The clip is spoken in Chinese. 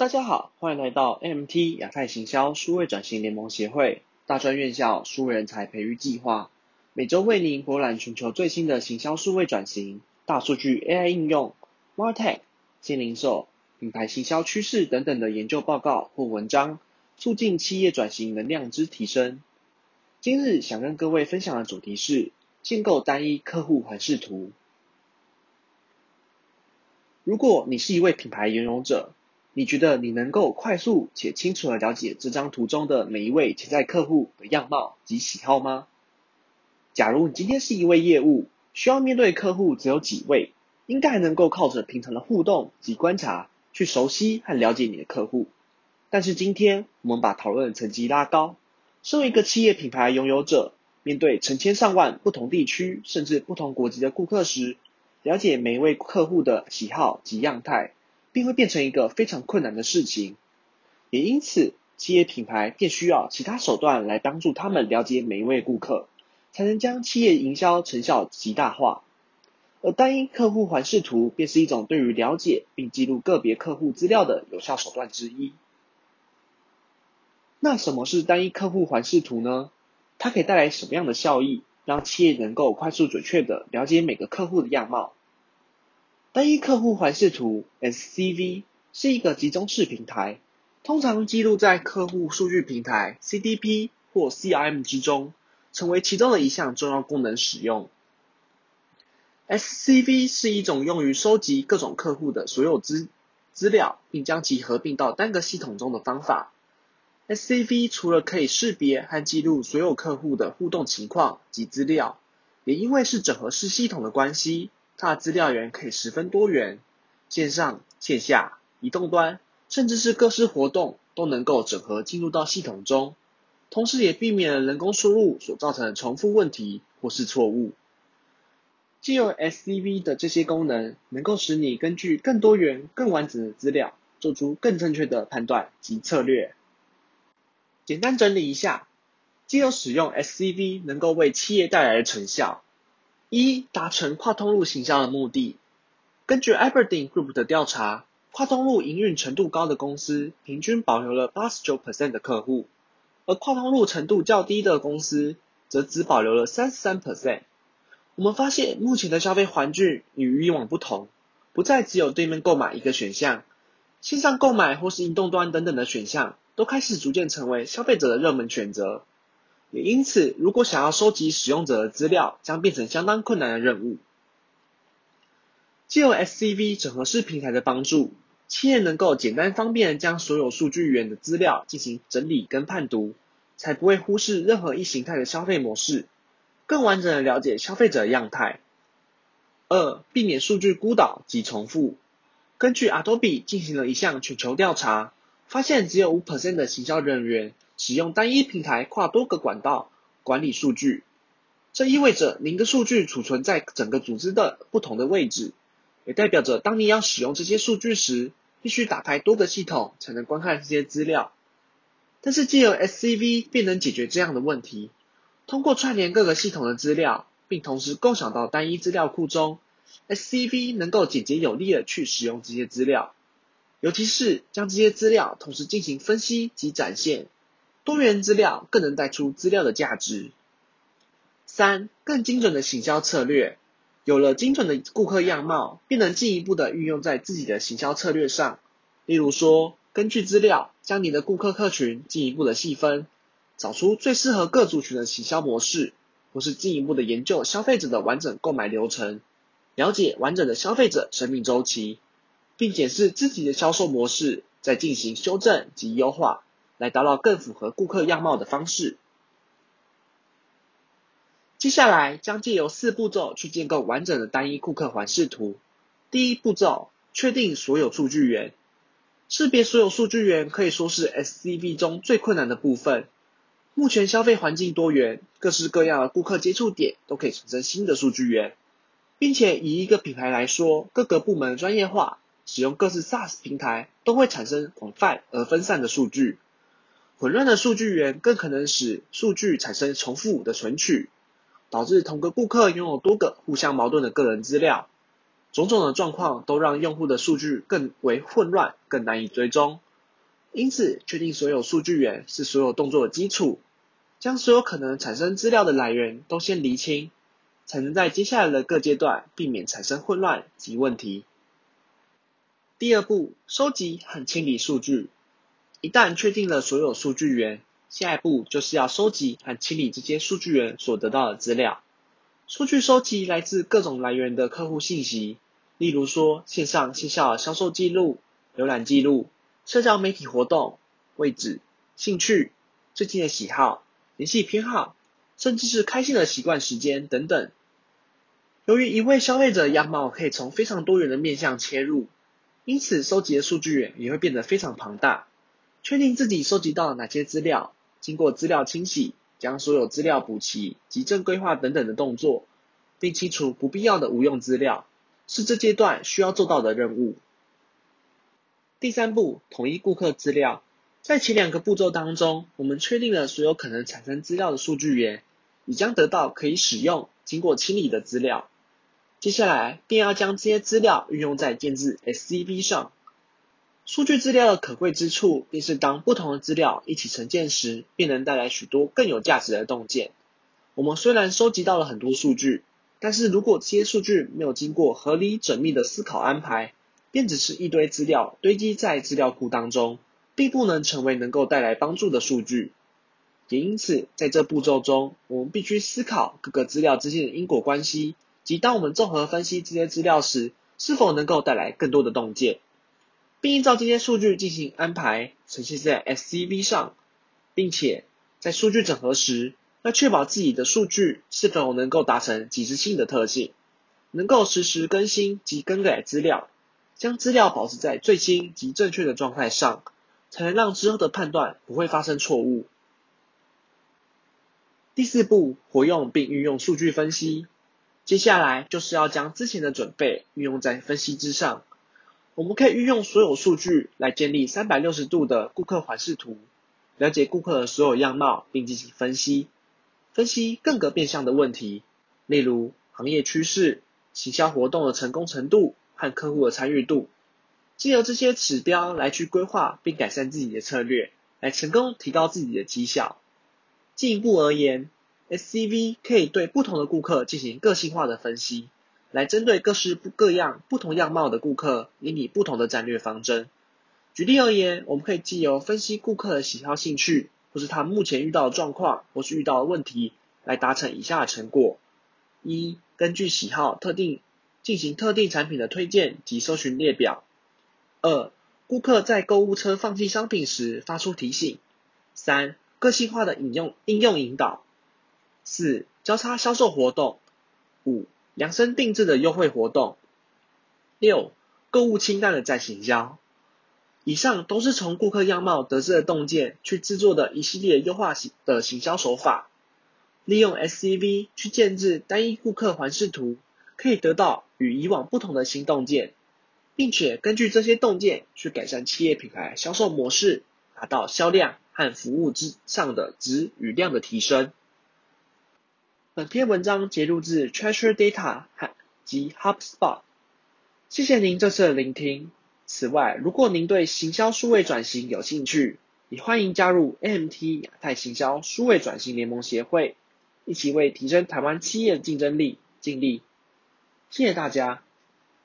大家好，欢迎来到 MT 亚太行销数位转型联盟协会大专院校数位人才培育计划，每周为您博览全球最新的行销数位转型、大数据 AI 应用、MarTech、新零售、品牌行销趋势等等的研究报告或文章，促进企业转型能量之提升。今日想跟各位分享的主题是建构单一客户环视图。如果你是一位品牌拥有者，你觉得你能够快速且清楚地了解这张图中的每一位潜在客户的样貌及喜好吗？假如你今天是一位业务，需要面对客户只有几位，应该还能够靠着平常的互动及观察，去熟悉和了解你的客户。但是今天，我们把讨论层级拉高，身为一个企业品牌拥有者，面对成千上万不同地区甚至不同国籍的顾客时，了解每一位客户的喜好及样态。并会变成一个非常困难的事情，也因此，企业品牌便需要其他手段来帮助他们了解每一位顾客，才能将企业营销成效极大化。而单一客户环视图便是一种对于了解并记录个别客户资料的有效手段之一。那什么是单一客户环视图呢？它可以带来什么样的效益，让企业能够快速准确地了解每个客户的样貌？单一客户环视图 （SCV） 是一个集中式平台，通常记录在客户数据平台 （CDP） 或 CRM 之中，成为其中的一项重要功能使用。SCV 是一种用于收集各种客户的所有资资料，并将其合并到单个系统中的方法。SCV 除了可以识别和记录所有客户的互动情况及资料，也因为是整合式系统的关系。它的资料源可以十分多元，线上、线下、移动端，甚至是各式活动都能够整合进入到系统中，同时也避免了人工输入所造成的重复问题或是错误。借由 SCV 的这些功能，能够使你根据更多元、更完整的资料，做出更正确的判断及策略。简单整理一下，借由使用 SCV 能够为企业带来的成效。一、达成跨通路行销的目的。根据 Aberdeen Group 的调查，跨通路营运程度高的公司，平均保留了八十九 percent 的客户，而跨通路程度较低的公司，则只保留了三十三 percent。我们发现，目前的消费环境与以往不同，不再只有对面购买一个选项，线上购买或是移动端等等的选项，都开始逐渐成为消费者的热门选择。也因此，如果想要收集使用者的资料，将变成相当困难的任务。借由 SCV 整合式平台的帮助，企业能够简单方便将所有数据源的资料进行整理跟判读，才不会忽视任何一形态的消费模式，更完整的了解消费者的样态。二、避免数据孤岛及重复。根据 Adobe 进行了一项全球调查，发现只有五 percent 的行销人员。使用单一平台跨多个管道管理数据，这意味着您的数据储存在整个组织的不同的位置，也代表着当你要使用这些数据时，必须打开多个系统才能观看这些资料。但是借由 SCV 便能解决这样的问题，通过串联各个系统的资料，并同时共享到单一资料库中，SCV 能够简洁有力的去使用这些资料，尤其是将这些资料同时进行分析及展现。多元资料更能带出资料的价值。三、更精准的行销策略，有了精准的顾客样貌，便能进一步的运用在自己的行销策略上。例如说，根据资料，将你的顾客客群进一步的细分，找出最适合各族群的行销模式，或是进一步的研究消费者的完整购买流程，了解完整的消费者生命周期，并检视自己的销售模式，再进行修正及优化。来达到更符合顾客样貌的方式。接下来将借由四步骤去建构完整的单一顾客环视图。第一步骤，确定所有数据源。识别所有数据源可以说是 SCV 中最困难的部分。目前消费环境多元，各式各样的顾客接触点都可以产生新的数据源，并且以一个品牌来说，各个部门专业化，使用各式 SaaS 平台，都会产生广泛而分散的数据。混乱的数据源更可能使数据产生重复的存取，导致同个顾客拥有多个互相矛盾的个人资料。种种的状况都让用户的数据更为混乱，更难以追踪，因此，确定所有数据源是所有动作的基础，将所有可能产生资料的来源都先厘清，才能在接下来的各阶段避免产生混乱及问题。第二步，收集和清理数据。一旦确定了所有数据源，下一步就是要收集和清理这些数据源所得到的资料。数据收集来自各种来源的客户信息，例如说线上线下销售记录、浏览记录、社交媒体活动、位置、兴趣、最近的喜好、联系偏好，甚至是开信的习惯时间等等。由于一位消费者样貌可以从非常多元的面向切入，因此收集的数据源也会变得非常庞大。确定自己收集到哪些资料，经过资料清洗，将所有资料补齐、及正规化等等的动作，并清除不必要的无用资料，是这阶段需要做到的任务。第三步，统一顾客资料。在前两个步骤当中，我们确定了所有可能产生资料的数据源，已将得到可以使用、经过清理的资料。接下来，便要将这些资料运用在建置 SCP 上。数据资料的可贵之处，便是当不同的资料一起呈现时，便能带来许多更有价值的洞见。我们虽然收集到了很多数据，但是如果这些数据没有经过合理缜密的思考安排，便只是一堆资料堆积在资料库当中，并不能成为能够带来帮助的数据。也因此，在这步骤中，我们必须思考各个资料之间的因果关系，及当我们综合分析这些资料时，是否能够带来更多的洞见，并依照这些数据进行安排，呈现在 SCV 上，并且在数据整合时，要确保自己的数据是否能够达成即时性的特性，能够实时更新及更改资料。将资料保持在最新及正确的状态上，才能让之后的判断不会发生错误。第四步，活用并运用数据分析。接下来就是要将之前的准备运用在分析之上。我们可以运用所有数据来建立三百六十度的顾客环视图，了解顾客的所有样貌，并进行分析。分析各个变相的问题，例如行业趋势、行销活动的成功程度。和客户的参与度，借由这些指标来去规划并改善自己的策略，来成功提高自己的绩效。进一步而言，SCV 可以对不同的顾客进行个性化的分析，来针对各式各样不同样貌的顾客，给你不同的战略方针。举例而言，我们可以借由分析顾客的喜好兴趣，或是他目前遇到的状况，或是遇到的问题，来达成以下的成果：一、根据喜好特定。进行特定产品的推荐及搜寻列表。二、顾客在购物车放弃商品时发出提醒。三、个性化的引用应用引导。四、交叉销售活动。五、量身定制的优惠活动。六、购物清单的再行销。以上都是从顾客样貌得知的洞见去制作的一系列优化的行销手法。利用 SCV 去建置单一顾客环视图。可以得到与以往不同的新洞见，并且根据这些洞见去改善企业品牌销售模式，达到销量和服务之上的质与量的提升。本篇文章节录自 Treasure Data 及 HubSpot。谢谢您这次的聆听。此外，如果您对行销数位转型有兴趣，也欢迎加入 M T 亚太行销数位转型联盟协会，一起为提升台湾企业的竞争力尽力。谢谢大家。